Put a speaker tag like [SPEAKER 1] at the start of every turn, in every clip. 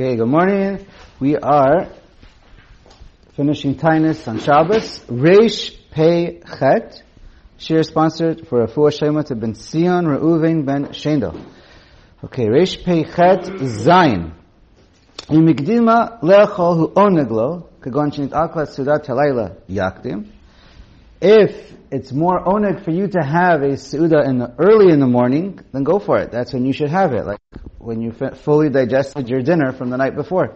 [SPEAKER 1] Okay, good morning. We are finishing Tainus on Shabbos. Reish Pei Chet. Shir sponsored for a full Shema to Ben Sion Reuven Ben Sheindel. Okay, Reish Pei Chet Zayin. Imigdima lechol hu oneglo, kagon shinit akla sudat halayla yakdim. If it's more oneg for you to have a suda in the, early in the morning, then go for it. That's when you should have it. Like when you fully digested your dinner from the night before.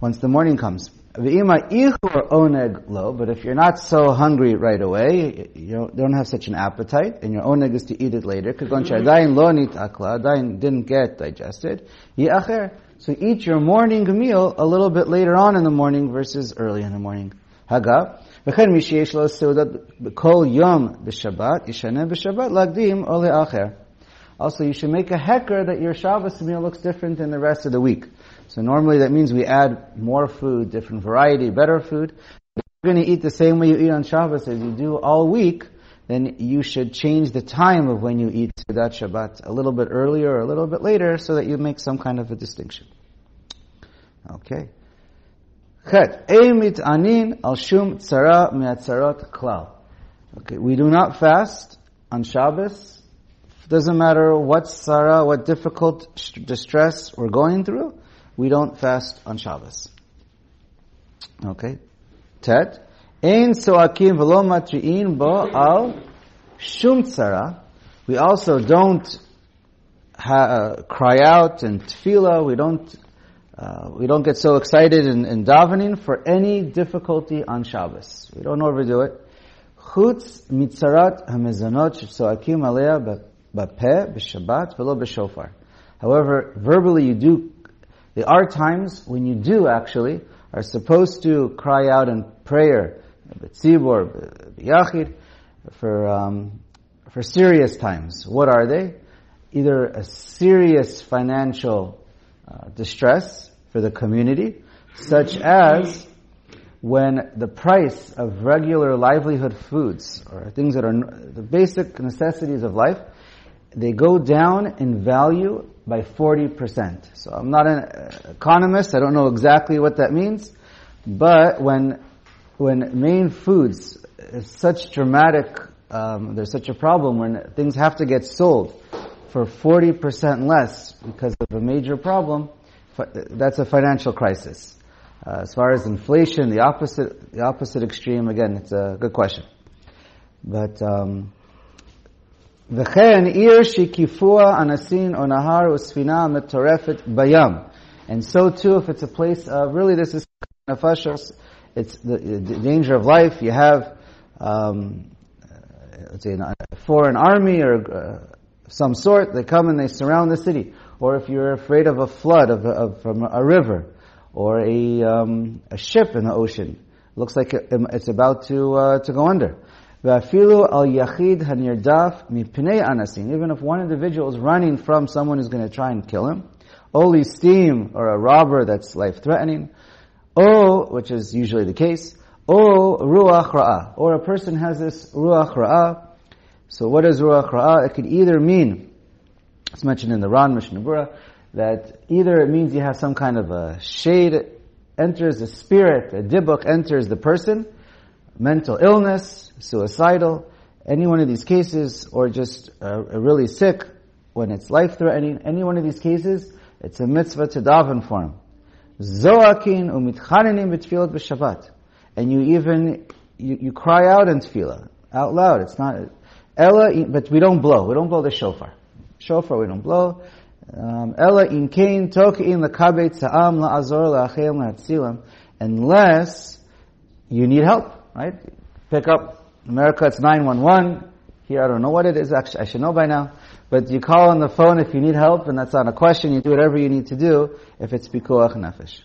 [SPEAKER 1] Once the morning comes. V'ima ichur oneg lo, but if you're not so hungry right away, you don't, don't have such an appetite, and your oneg is to eat it later, kagon shadayin lo nit akla, dayin didn't get digested, yi'acher. So eat your morning meal a little bit later on in the morning versus early in the morning. Haga. וכן מי שיש לו סעודת בכל יום בשבת, ישנה בשבת להקדים או לאחר. Also, you should make a hecker that your Shabbos meal looks different than the rest of the week. So normally that means we add more food, different variety, better food. If you're going to eat the same way you eat on Shabbos as you do all week, then you should change the time of when you eat that Shabbat a little bit earlier or a little bit later so that you make some kind of a distinction. Okay. Chet, Eimit anin al shum tzara klal. Okay, we do not fast on Shabbos. Doesn't matter what sara, what difficult distress we're going through, we don't fast on Shabbos. Okay. Tet, Ein soakim v'lo matri'in bo al shum tzara. We also don't ha- uh, cry out in tefillah. We don't uh, we don't get so excited in, in, davening for any difficulty on Shabbos. We don't overdo it. Chutz mitzarat hamezanot shitzoakim alea b'peh b'shabbat v'lo b'shofar. However, verbally you do, there are times when you do actually, are supposed to cry out in prayer, b'tzibor, b'yachid, for, um, for serious times. What are they? Either a serious financial uh, distress for the community, such as when the price of regular livelihood foods or things that are the basic necessities of life, they go down in value by 40%. So I'm not an economist, I don't know exactly what that means, but when, when main foods is such dramatic, um, there's such a problem when things have to get sold for 40% less because of a major problem, that's a financial crisis. Uh, as far as inflation, the opposite, the opposite extreme, again, it's a good question. But, um, וכן עיר שקיפוע אנסין או נהר וספינה מטורפת בים. And so too, if it's a place of, really this is nefashos, it's the, the, danger of life. You have, um, let's say, a foreign army or uh, some sort, they come and they surround the city. Or if you're afraid of a flood of, of from a river, or a, um, a ship in the ocean, looks like it's about to uh, to go under. Vafilu al yachid hanirdaf mipnei anasin. Even if one individual is running from someone who's going to try and kill him, only steam or a robber that's life threatening, or which is usually the case, or ruach ra'ah, or a person has this ruach ra'ah so what is Ruach Ra'ah? It could either mean, it's mentioned in the Ran Mishnah that either it means you have some kind of a shade enters the spirit, a dibuk enters the person, mental illness, suicidal, any one of these cases, or just uh, really sick when it's life threatening, any one of these cases, it's a mitzvah to daven for him. Zoakin umitchanenim b'tfilat b'shabbat. And you even, you, you cry out in tefillah, out loud. It's not, Ella, but we don't blow. We don't blow the shofar. Shofar we don't blow. Um, Ella in kain tokein lekabet sa'am la'azor la'achem la'atzilam. Unless you need help, right? Pick up, America it's 911. Here I don't know what it is, actually I should know by now. But you call on the phone if you need help, and that's not a question. You do whatever you need to do if it's pikuach nefesh.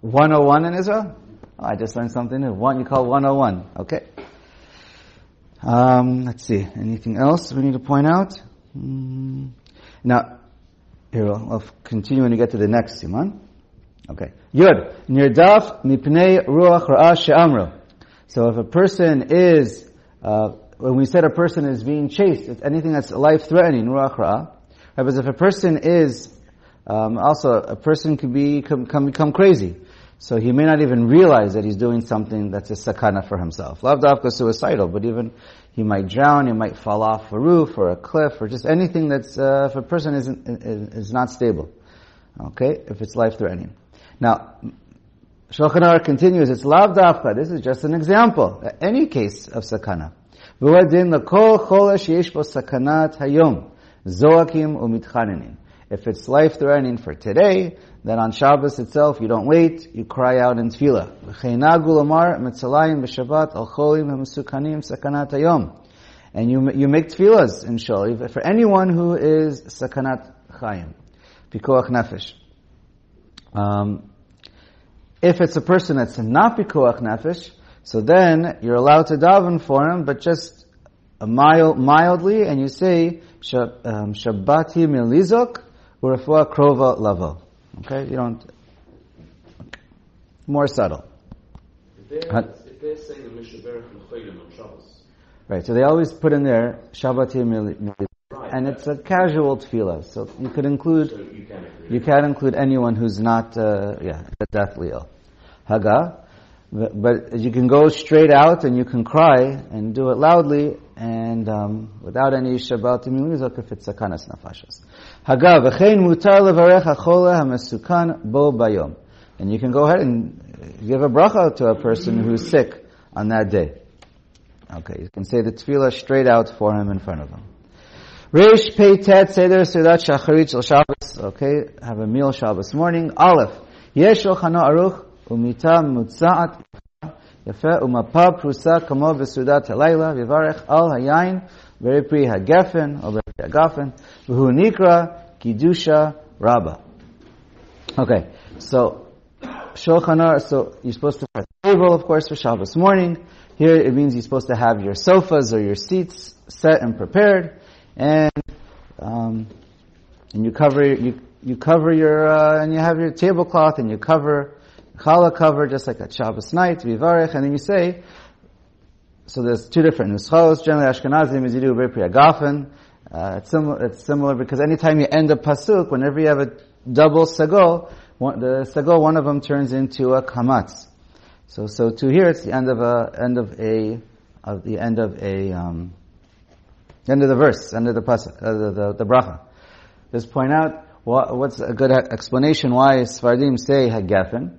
[SPEAKER 1] 101 in Israel? Oh, I just learned something new. One you call 101. Okay. Um, let's see. Anything else we need to point out? Mm. Now, here I'll continue when we get to the next siman. Okay. Yud. Nirdaf mipnei ruach ra'ah she'amro. So if a person is, uh, when we said a person is being chased, it's anything that's life-threatening, ruach ra'ah, Because if a person is, um, also a person could be, can, become crazy. So he may not even realize that he's doing something that's a sakana for himself. Lav dafka suicidal, but even he might drown, he might fall off a roof or a cliff or just anything that's, uh, if a person isn't, is, is not stable. Okay? If it's life threatening. Now, Shulchan Aruch continues, it's lav dafka. This is just an example. Uh, any case of sakana. V'wadin l'kol bo sakanat hayom. If it's life threatening for today, then on Shabbos itself, you don't wait, you cry out in tefillah. And you, you make tefillahs in Shol, for anyone who is sakanat chayim, pikuach nefesh. Um, if it's a person that's not pikuach nefesh, so then you're allowed to daven for him, but just mild, mildly, and you say, um, Shabbati milizok, Urafua krova lavo. Okay, you don't. Okay. More subtle.
[SPEAKER 2] If they're, if they're saying the on Shabbos.
[SPEAKER 1] Right, so they always put in there Shabbat right, and it's a casual tefillah, so you could include.
[SPEAKER 2] So you, can
[SPEAKER 1] you can include anyone who's not, uh, yeah, deathly ill. Haga, but, but, you can go straight out and you can cry and do it loudly and um, without any Shabbat immunizok if it's sakanas nafashas. Haga v'chein mutar levarech achole hamesukan bo bayom. And you can go ahead and give a bracha to a person who's sick on that day. Okay, you can say the tefillah straight out for him in front of him. Reish Pei Tet Seder Seudat Shacharit Shel Shabbos. Okay, have a meal Shabbos morning. Aleph. Yesh Shulchano Aruch Umita mutzat Yafe Umapa Prusa Kamo V'Seudat Halayla Vivarech Al Hayayin Veripri Hagefen Al Veripri Hagafen V'Hu Nikra kiddusha Rabba. Okay, so Shulchan So you're supposed to have a table, of course, for Shabbos morning. Here it means you're supposed to have your sofas or your seats set and prepared and um, and you cover you you cover your uh, and you have your tablecloth and you cover challah cover, just like at Shabbos night, vivarech, and then you say, so there's two different nuschos, generally Ashkenazim is you do very agafen, uh, it's similar, it's similar because anytime you end a pasuk, whenever you have a double sagol, the sagol, one of them turns into a kamatz. So, so to here, it's the end of a, end of a, of the end of a, um, end of the verse, end of the pasuk, uh, the, the, the bracha. Just point out, what, what's a good explanation why Sfardim say hagafen?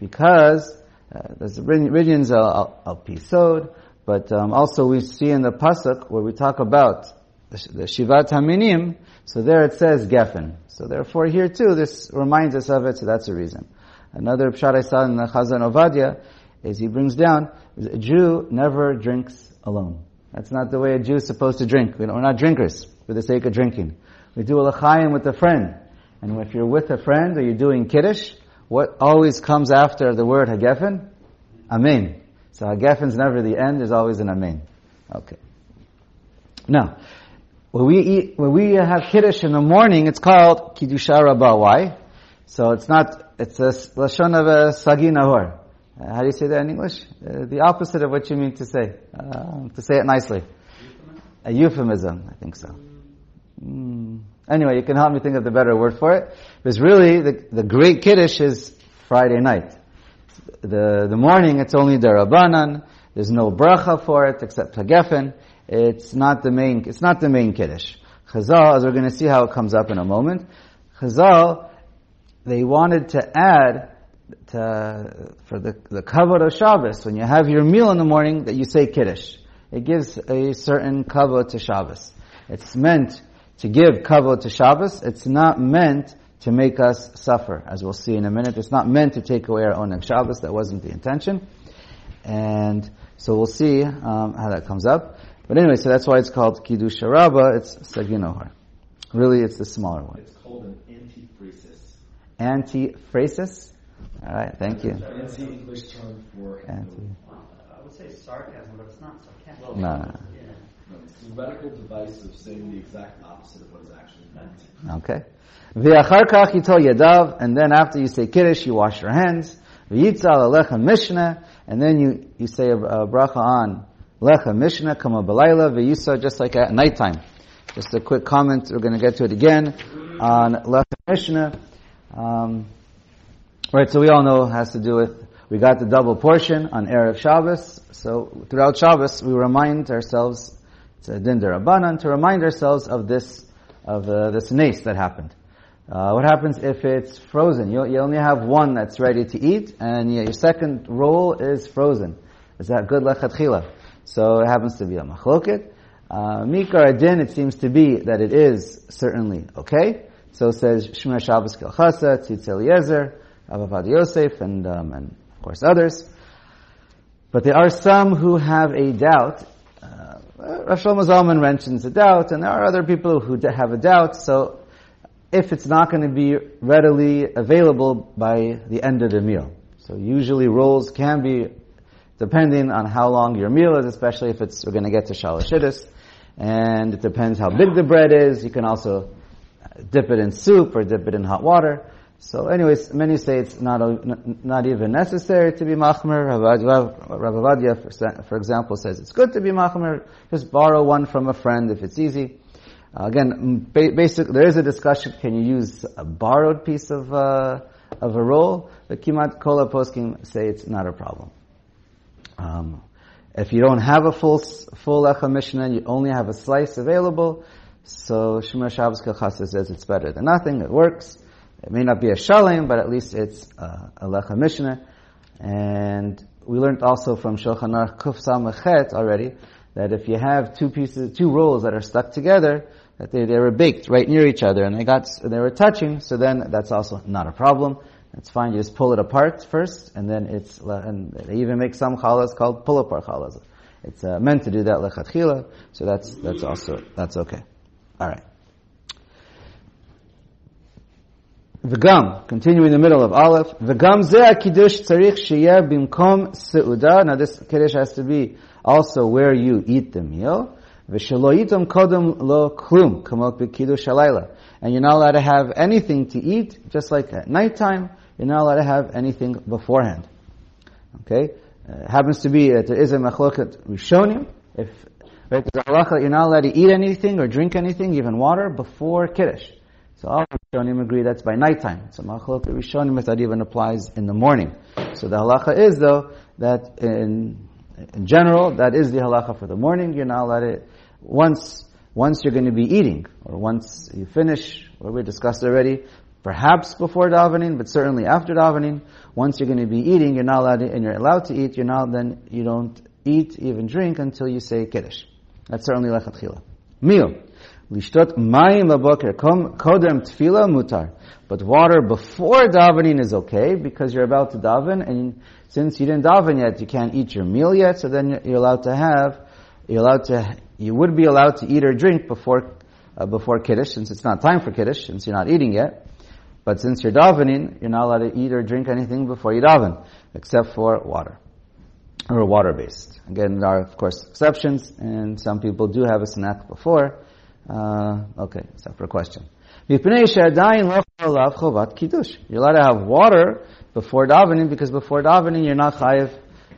[SPEAKER 1] because uh, there's the Ridians al, al pisod, but um, also we see in the pasuk where we talk about the, shivat haminim. So there it says geffen. So therefore here too, this reminds us of it. So that's a reason. Another pshat I saw in the Chazon Ovadia is he brings down a Jew never drinks alone. That's not the way a Jew is supposed to drink. We're not drinkers for the sake of drinking. We do a l'chaim with a friend. And if you're with a friend or you're doing kiddush, what always comes after the word Hagefen? Amen. So Hagefen's never the end, there's always an Amen. Okay. Now, when we eat, when we have Kiddush in the morning, it's called Kiddusha Rabbah. Why? So it's not, it's a Lashon of a Sagi Nahor. Uh, how do you say that in English? Uh, the opposite of what you mean to say. Uh, to say it nicely. A euphemism, I think so. Mm. Anyway, you can help me think of the better word for it. Because really, the, the great Kiddush is Friday night. The, the morning, it's only the Rabbanan. There's no bracha for it except Hagefen. It's not the main, it's not the main Kiddush. Chazal, as we're going to see how it comes up in a moment, Chazal, they wanted to add to, for the, the kavod of Shabbos, when you have your meal in the morning, that you say Kiddush. It gives a certain kavod to Shabbos. It's meant to give kavod to Shabbos, it's not meant to make us suffer, as we'll see in a minute. It's not meant to take away our own Shabbos. That wasn't the intention. And so we'll see um, how that comes up. But anyway, so that's why it's called Kiddush Rabbah. It's Saginohar. Really, it's the smaller one.
[SPEAKER 2] It's called an antiphrasis.
[SPEAKER 1] Antiphrasis? All right, thank you.
[SPEAKER 2] Fancy English term for
[SPEAKER 1] Anti.
[SPEAKER 3] I would say sarcasm, but it's not sarcasm.
[SPEAKER 1] No, no.
[SPEAKER 2] It's a medical device of saying the exact opposite of what is actually meant.
[SPEAKER 1] Okay. V'achar kach yitol yadav, and then after you say kiddush, you wash your hands. V'yitzal alecha mishnah, and then you, you say a, a bracha on lechem mishnah, kama belayla, v'yisa, just like at nighttime. Just a quick comment. We're going to get to it again on Lechem Mishnah. Um, right. So we all know it has to do with we got the double portion on erev Shabbos. So throughout Shabbos, we remind ourselves it's a din derabanan to remind ourselves of this of uh, this nace that happened. Uh, what happens if it's frozen? You, you only have one that's ready to eat, and your second roll is frozen. Is that good lechatchila? So it happens to be a machloket. Uh, adin, it seems to be that it is certainly okay. So says Shemiras Shabbos Kehilchasa, Tzitz Abavad Yosef, and, um, and of course others. But there are some who have a doubt. Uh, Rav Shlomo Zalman mentions a doubt, and there are other people who have a doubt. So if it's not going to be readily available by the end of the meal. So usually rolls can be depending on how long your meal is, especially if it's, we're going to get to shalashidis. And it depends how big the bread is. You can also dip it in soup or dip it in hot water. So anyways, many say it's not, not even necessary to be machmer. Rabbi Ovadia, for example, says it's good to be machmer. Just borrow one from a friend if it's easy. Uh, again, ba- there is a discussion, can you use a borrowed piece of, uh, of a roll? The Kimat Kola poskim say it's not a problem. Um, if you don't have a full, full Lechem Mishnah, you only have a slice available, so Shemiras Shabbos Kehilchasa says it's better than nothing, it works. It may not be a Shalim, but at least it's uh, a Lechem Mishnah. And we learned also from Shulchan Aruch Kuf Samachet already, that if you have two pieces, two rolls that are stuck together, that they, they were baked right near each other and they got, they were touching, so then that's also not a problem. It's fine. You just pull it apart first, and then it's and they even make some challahs called pull apart challahs. It's uh, meant to do that lechatchila, so that's that's also that's okay. All right. V'gam, continue in the middle of Aleph. V'gam zeh kiddush tzarich sheyeh bimkom seuda. Now this kiddush has to be also where you eat the meal. V'shelo yitom kodem lo klum, kamot b'kiddush halayla. And you're not allowed to have anything to eat, just like at nighttime, you're not allowed to have anything beforehand. Okay? Uh, happens to be that there is a machloket rishonim. If right, there's a you're not allowed to eat anything or drink anything, even water, before kiddush. So all rishonim agree that's by nighttime. So machloket rishonim that even applies in the morning. So the halacha is though that in in general that is the halacha for the morning. You're not allowed it once once you're going to be eating or once you finish what we discussed already Perhaps before davening, but certainly after davening. Once you're going to be eating, you're not allowed to, and you're allowed to eat, you're not, then you don't eat, even drink until you say Kiddush. That's certainly lechatchila. Meal. Lishtot mayim laboker kodem tefila mutar. But water before davening is okay because you're about to daven, and since you didn't daven yet, you can't eat your meal yet. So then you're allowed to have, you're allowed to, you would be allowed to eat or drink before uh, before kiddush, since it's not time for kiddush, since you're not eating yet. But since you're davening, you're not allowed to eat or drink anything before you daven, except for water. Or water based. Again, there are of course exceptions, and some people do have a snack before. Uh, okay, separate question. You're allowed to have water before davening because before davening you're not chayiv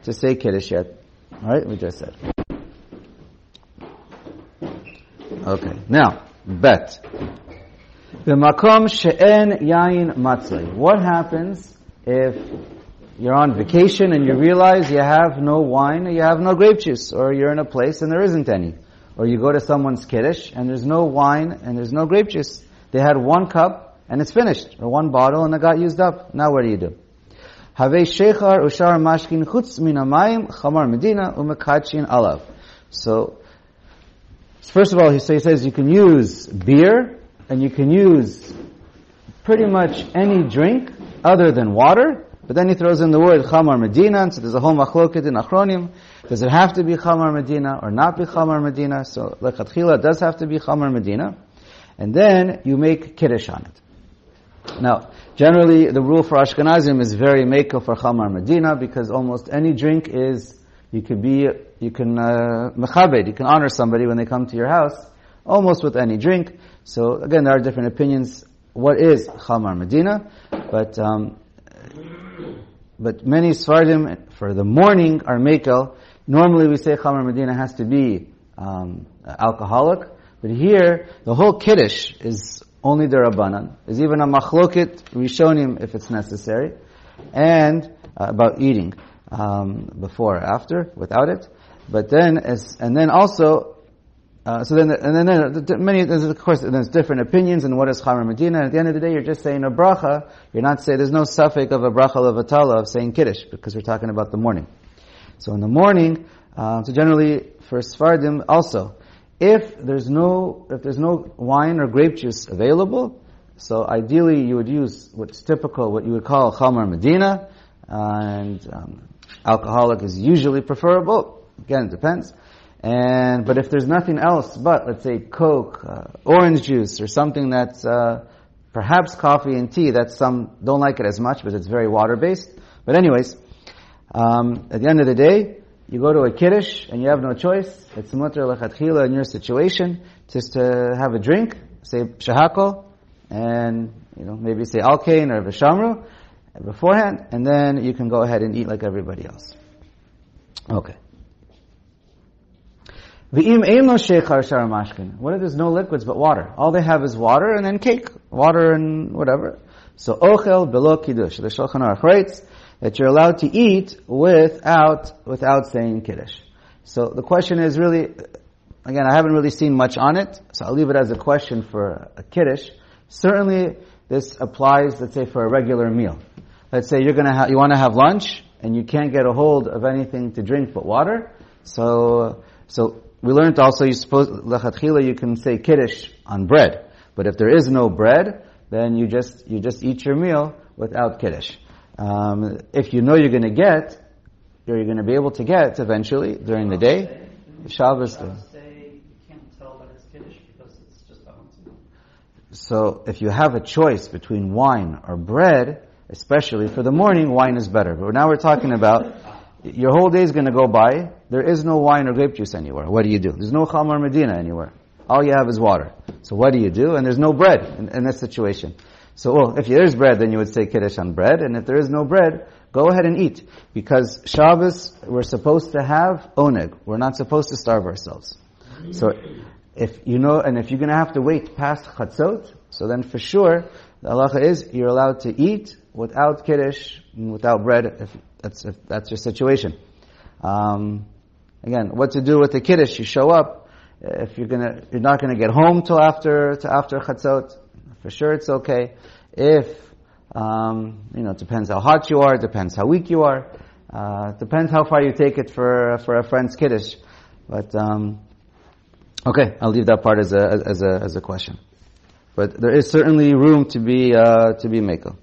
[SPEAKER 1] to say kiddush yet. Alright, we just said. Okay, now, bet. B'makom she'en yain matzah. What happens if you're on vacation and you realize you have no wine or you have no grape juice, or you're in a place and there isn't any, or you go to someone's kiddush and there's no wine and there's no grape juice. They had one cup and it's finished, or one bottle and it got used up. Now what do you do? Have shechar ushar mashkin chutz min chamar medina umekachin alav. So, first of all, he says you can use beer and you can use pretty much any drink other than water, but then he throws in the word Chamar Medina, so there's a whole machloket in Achronim. Does it have to be Chamar Medina or not be Chamar Medina? So Lechatchila does have to be Chamar Medina. And then you make Kiddush on it. Now, generally the rule for Ashkenazim is very makel for Chamar Medina because almost any drink is, you can be, you can, uh, you can honor somebody when they come to your house, almost with any drink. So again, there are different opinions. What is Chamar Medina? But um, but many Sfardim for the morning are Mekel. Normally we say Chamar Medina has to be um, alcoholic, But here, the whole Kiddush is only the Rabbanan. There's even a machloket rishonim if it's necessary, and uh, about eating um, before or after, without it. But then, as, and then also, uh, so then, and then, then many, of course, there's different opinions on what is Chamar Medina. At the end of the day, you're just saying a bracha. You're not saying, there's no suffix of a bracha levatala of saying Kiddush, because we're talking about the morning. So in the morning, uh, so generally, for Sfardim also, if there's no, if there's no wine or grape juice available, so ideally you would use what's typical, what you would call Chamar Medina, and um, alcoholic is usually preferable. Again, it depends. And but if there's nothing else but let's say Coke, uh, orange juice, or something that's uh, perhaps coffee and tea, that some don't like it as much, but it's very water based. But anyways, um, at the end of the day, you go to a kiddush and you have no choice. It's mutter lechatchila in your situation, just to have a drink, say shehakol, and you know maybe say alkain or vishamru beforehand, and then you can go ahead and eat like everybody else. Okay. V'im no sheikhar mashkin. What if there's no liquids but water? All they have is water and then cake. Water and whatever. So ochel below kiddush. The Shulchan Aruch writes that you're allowed to eat without, without saying kiddush. So the question is really, again, I haven't really seen much on it, so I'll leave it as a question for a kiddush. Certainly, this applies, let's say, for a regular meal. Let's say you're gonna ha- you want to have lunch and you can't get a hold of anything to drink but water. So, so we learned also you suppose lechatchila you can say kiddush on bread, but if there is no bread, then you just you just eat your meal without kiddush. Um, if you know you're going to get, or you're going to be able to get eventually during the day, Shabbos. So if you have a choice between wine or bread, especially for the morning, wine is better. But now we're talking about your whole day is going to go by. There is no wine or grape juice anywhere. What do you do? There's no Chamar Medina anywhere. All you have is water. So what do you do? And there's no bread in, in this situation. So, well, if there is bread, then you would say Kiddush on bread. And if there is no bread, go ahead and eat. Because Shabbos, we're supposed to have oneg. We're not supposed to starve ourselves. So, if you know, and if you're going to have to wait past Chatzot, so then for sure, the halacha is you're allowed to eat without Kiddush, without bread, if that's, if that's your situation. Um, again, what to do with the Kiddush? You show up. If you're gonna, you're not gonna get home till after, to after Chatzot, for sure it's okay. If, um, you know, it depends how hot you are, depends how weak you are, uh, depends how far you take it for, for a friend's Kiddush. But, um, okay, I'll leave that part as a, as a, as a question. But there is certainly room to be, uh, to be Mako.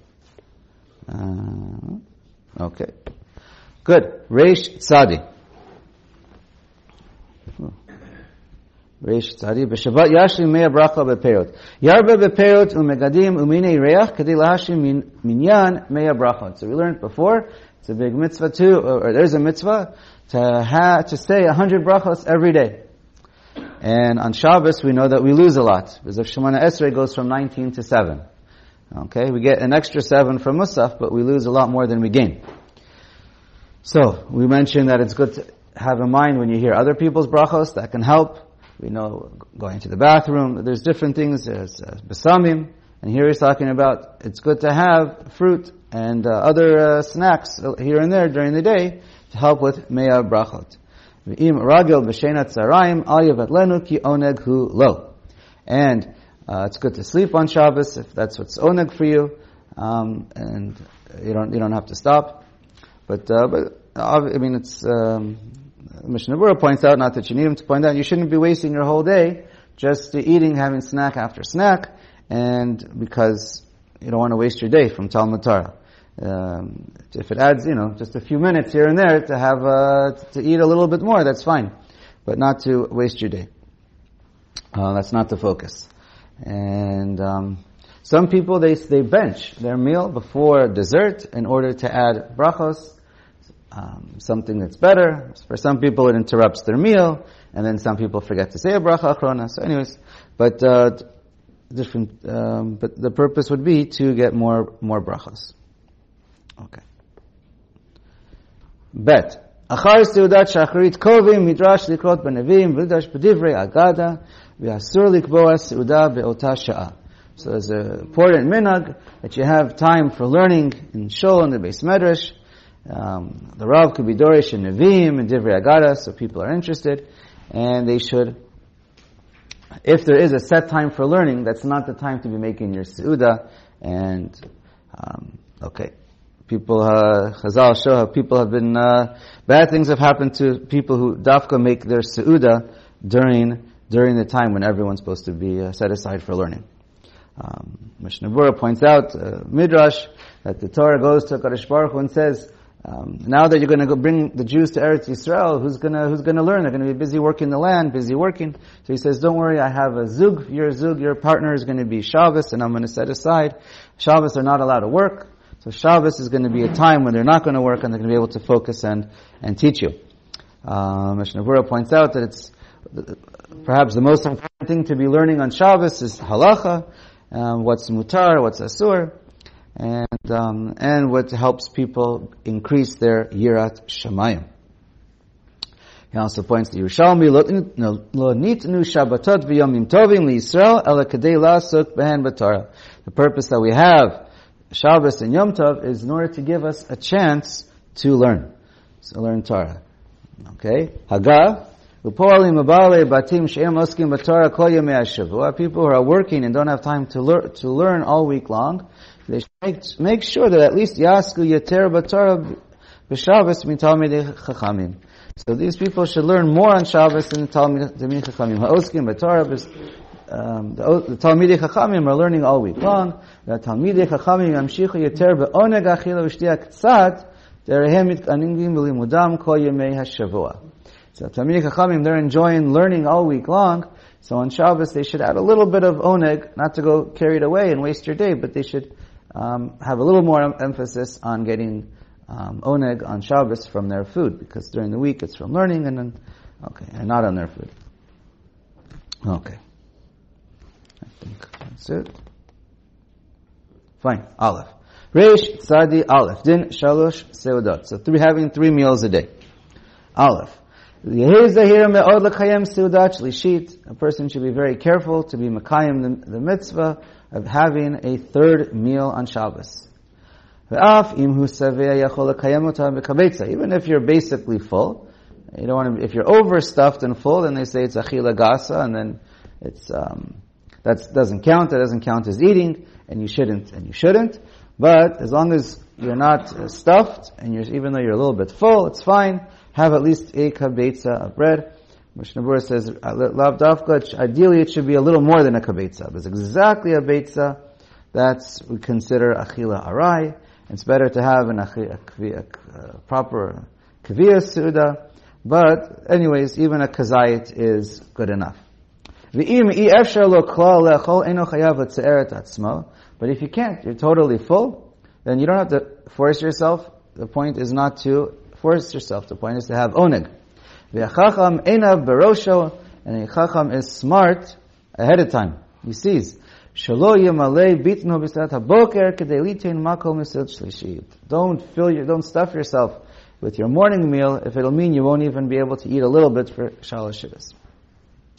[SPEAKER 1] Uh, Okay. Good. Reish Tzadi. Reish Tzadi. B'Shabbat yashlim mea bracha beperot. Yarba beperot umegadim umine reach kadi lahashim minyan mea brachot. So we learned before, it's a big mitzvah too, uh, or there's a mitzvah to ha, to say a hundred brachos every day. And on Shabbos, we know that we lose a lot. Because if Shemoneh Esrei goes from 19 to 7. Okay, we get an extra seven from Musaf, but we lose a lot more than we gain. So, we mentioned that it's good to have in mind when you hear other people's brachos, that can help. We know going to the bathroom, there's different things, there's uh, besamim, and here he's talking about it's good to have fruit and uh, other uh, snacks here and there during the day to help with mea brachot. And uh, it's good to sleep on Shabbos if that's what's oneg for you, um, and you don't you don't have to stop. But uh, but I mean it's um, Mishnah Berurah points out not that you need him to point out you shouldn't be wasting your whole day just eating having snack after snack, and because you don't want to waste your day from Talmud Torah. Um, if it adds, you know, just a few minutes here and there to have uh, to eat a little bit more, that's fine, but not to waste your day. Uh, that's not the focus. And um, some people they they bench their meal before dessert in order to add brachos, um, something that's better. For some people, it interrupts their meal, and then some people forget to say a bracha achrona. So, anyways, but uh, different. Um, but the purpose would be to get more more brachos. Okay. Bet. אחר סעודת שחרית קובעים מדרש לקרות בנביאים ולדרש בדברי אגדה V'asur likboa seuda be'ota sha'a. So there's an important minhag that you have time for learning in shul and the beis medrash. Um, the Rav could be Dorish and Nevi'im and Divrei Agada, so people are interested, and they should, if there is a set time for learning, that's not the time to be making your seuda, and, um, okay. People, uh, Chazal how people have been, uh, bad things have happened to people who dafka make their seuda during, during the time when everyone's supposed to be uh, set aside for learning. Um, Mishnah Berurah points out, uh, Midrash, that the Torah goes to Kadosh Baruch Hu and says, um, now that you're going to bring the Jews to Eretz Yisrael, who's going to who's going to learn? They're going to be busy working the land, busy working. So he says, "Don't worry, I have a zug. Your zug, your partner is going to be Shabbos, and I'm going to set aside. Shabbos are not allowed to work, so Shabbos is going to be a time when they're not going to work, and they're going to be able to focus and and teach you." Uh, Mishnah Berurah points out that it's perhaps the most important thing to be learning on Shabbos is halacha, um, what's mutar, what's asur and um, and what helps people increase their yirat shamayim. He also points to Yerushalmi lo nitnu Shabbatot v'yomim tovim liYisrael ela kadei lasuk behen b'Torah. The purpose that we have Shabbos and Yom Tov is in order to give us a chance to learn, to learn Torah. Okay, Haga. People who are working and don't have time to learn, to learn all week long, they should make, make sure that at least Yasku Yeter Batara B'Shabbos Min Talmidei Chachamim. So these people should learn more on Shabbos than the Talmidei Chachamim. Ha'oskim Batara um, the, the Talmidei Chachamim are learning all week long. The Talmidei Chachamim Yamshichu Yeter Be'oneg Achila V'Shtia K'tzat Derehem Mitkaningim B'Limudam Kol Yemei HaShavua. So Talmidei Chachamim, they're enjoying learning all week long. So on Shabbos, they should add a little bit of oneg, not to go carried away and waste your day, but they should um, have a little more emphasis on getting um, oneg on Shabbos from their food, because during the week it's from learning and then, okay, and not on their food. Okay. I think that's it. Fine. Aleph. Reish Tzadi Aleph. Din Shalosh Seudot. So three, having three meals a day. Aleph. A person should be very careful to be Makayim the, the mitzvah of having a third meal on Shabbos. Even if you're basically full, you don't want to, if you're overstuffed and full, then they say it's achila gasa, and then it's, um, that doesn't count, that doesn't count as eating, and you shouldn't, and you shouldn't. But as long as you're not uh, stuffed, and you're, even though you're a little bit full, it's fine, have at least a kabetza of bread. Mishnah Berurah says, ideally it should be a little more than a kabetza. It's exactly a betza. That's, we consider achila arai. It's better to have an achila, a, a, proper kaviyah suda. But, anyways, even a kazayit is good enough. But if you can't, you're totally full, then you don't have to force yourself. The point is not to force yourself. The point is to have oneg. V'achacham enav barosho, and a chacham is smart ahead of time. He sees. Don't fill your, don't stuff yourself with your morning meal if it'll mean you won't even be able to eat a little bit for shalosh shivas.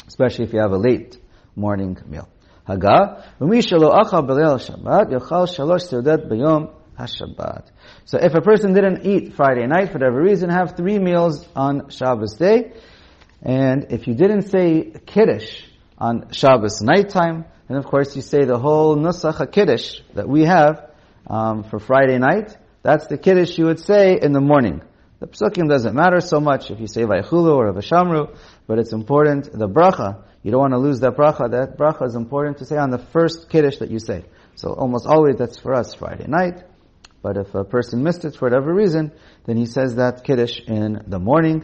[SPEAKER 1] Especially if you have a late morning meal. Haga, v'mi shalo achal b'leil shabbat, yochal shalosh seudat b'yom HaShabbat. So if a person didn't eat Friday night for whatever reason, have three meals on Shabbos day. And if you didn't say Kiddush on Shabbos nighttime, then of course you say the whole Nusach Kiddush that we have um, for Friday night. That's the Kiddush you would say in the morning. The psukim doesn't matter so much if you say Vaychulu or Vashamru, but it's important, the bracha, you don't want to lose that bracha. That bracha is important to say on the first Kiddush that you say. So almost always that's for us Friday night. But if a person missed it for whatever reason, then he says that Kiddush in the morning.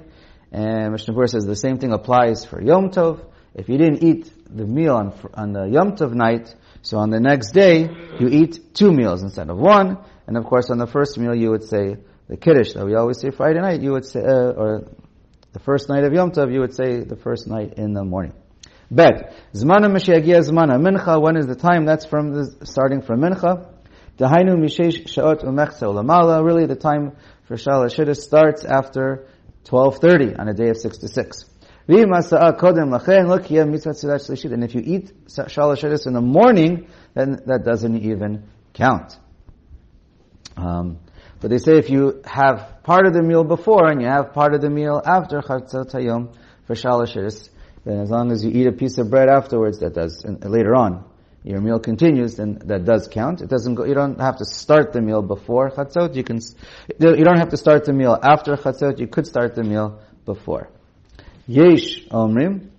[SPEAKER 1] And Mishnah says the same thing applies for Yom Tov. If you didn't eat the meal on, on the Yom Tov night, so on the next day, you eat two meals instead of one. And of course, on the first meal, you would say the Kiddush that we always say Friday night, you would say, uh, or the first night of Yom Tov, you would say the first night in the morning. Bet. Zmana Mashiachia Zmana Mincha, when is the time? That's from the, starting from Mincha. Dahainu mishesh shaot umechsa ulamala. Really, the time for Shalat Shidduch starts after 12.30 on a day of 6 to 6. V'masa'ah kodem lachen lo kiyam mitzvah tzilat shlishit. And if you eat shalosh shedis in the morning, then that doesn't even count. Um, but they say if you have part of the meal before and you have part of the meal after chatzot for shedis, then as long as you eat a piece of bread afterwards, that does, later on, your meal continues, then that does count. It doesn't go, you don't have to start the meal before chatzot, you can, you don't have to start the meal after chatzot, you could start the meal before. Yesh omrim,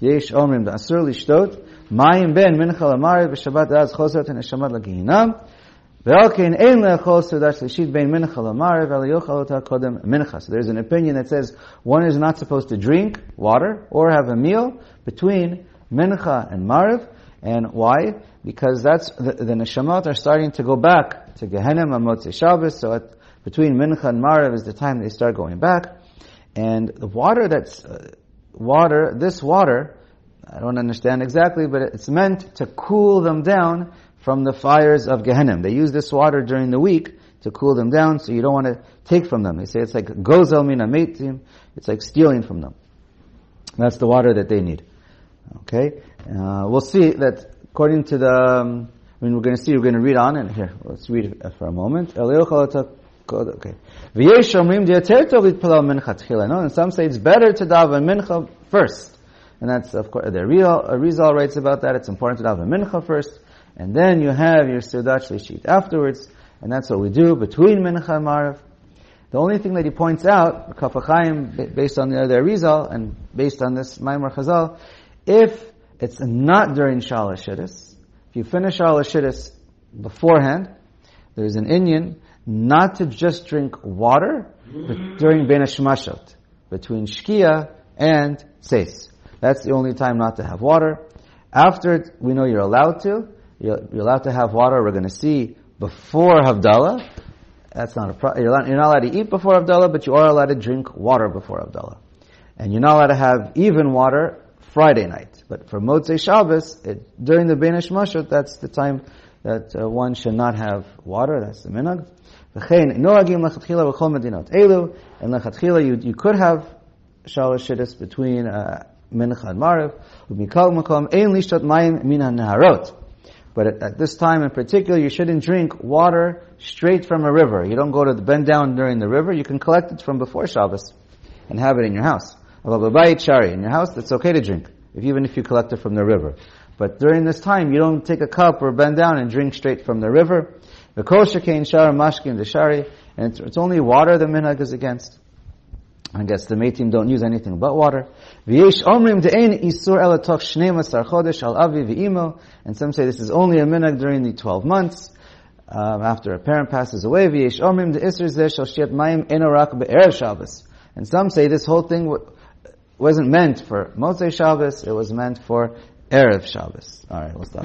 [SPEAKER 1] yesh omrim, the asur lishtot, mayim ben mincha lamari b'shabbat az chosot and eshamat lagihinam, Ve'alkein ein le'echol sudash l'shit bein mincha l'marav yochal ota kodem mincha. So there's an opinion that says one is not supposed to drink water or have a meal between mincha and mariv. And why? Because that's, the, the neshamot are starting to go back to Gehenim Amotze Shabbos, so at, between mincha and mariv is the time they start going back. And the water that's, uh, water, this water, I don't understand exactly, but it's meant to cool them down from the fires of Gehenna. They use this water during the week to cool them down, so you don't want to take from them. They say it's like gozel min ametim, it's like stealing from them. That's the water that they need. Okay? Uh, we'll see that according to the, um, I mean, we're going to see, we're going to read on, and here, let's read for a moment. Okay. And some say it's better to daven mincha first. And that's, of course, the Rizal writes about that. It's important to daven mincha first. And then you have your Seudat Shlishit afterwards, and that's what we do between Mincha and Mariv. The only thing that he points out, Kaf HaChaim, based on the other Rizal, and based on this Maimar Chazal, if it's not during Shalosh Shidduch, if you finish Shalosh Shidduch beforehand, there's an inyan not to just drink water, but during Bein Hashmashot, between Shkia and Seis. That's the only time not to have water. After it, we know you're allowed to, you're, you're allowed to have water. We're going to see before Havdalah. That's not a problem. You're, you're, not allowed to eat before Havdalah, but you are allowed to drink water before Havdalah. And you're not allowed to have even water Friday night. But for Motzei Shabbos, it, during the Bein Hashmashot, that's the time that uh, one should not have water. That's the minhag. And lechatchila, you, you could have shalosh shidduchs between uh, mincha and mariv. But at, at, this time in particular, you shouldn't drink water straight from a river. You don't go to the bend down during the river. You can collect it from before Shabbos and have it in your house. In your house, it's okay to drink, if, even if you collect it from the river. But during this time, you don't take a cup or bend down and drink straight from the river. The and it's, only water the minhag is against. I guess the Meitim don't use anything but water. And some say this is only a minhag during the 12 months, um, after a parent passes away. And some say this whole thing wasn't meant for Motzei Shabbos, it was meant for Erev Shabbos. Alright, we'll stop.